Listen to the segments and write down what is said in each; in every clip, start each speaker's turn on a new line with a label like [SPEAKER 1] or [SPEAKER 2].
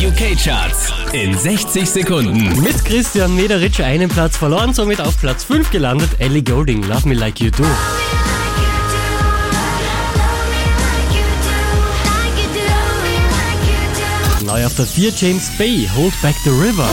[SPEAKER 1] UK-Charts in 60 Sekunden.
[SPEAKER 2] Mit Christian Mederitsch einen Platz verloren, somit auf Platz 5 gelandet. Ellie Golding, Love Me Like You Do. Neu auf der 4 James Bay, Hold Back the River.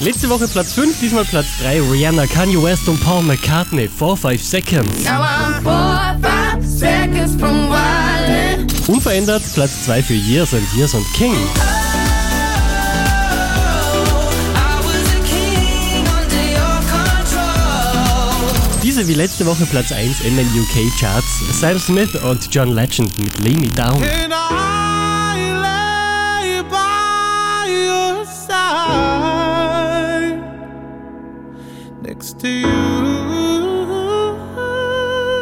[SPEAKER 2] Letzte Woche Platz 5, diesmal Platz 3, Rihanna, Kanye West und Paul McCartney, 4-5 Seconds. Unverändert Platz 2 für Years and Years und King. Diese wie letzte Woche Platz 1 in den UK Charts. Sam Smith und John Legend mit Lay Me Down.
[SPEAKER 3] And to you.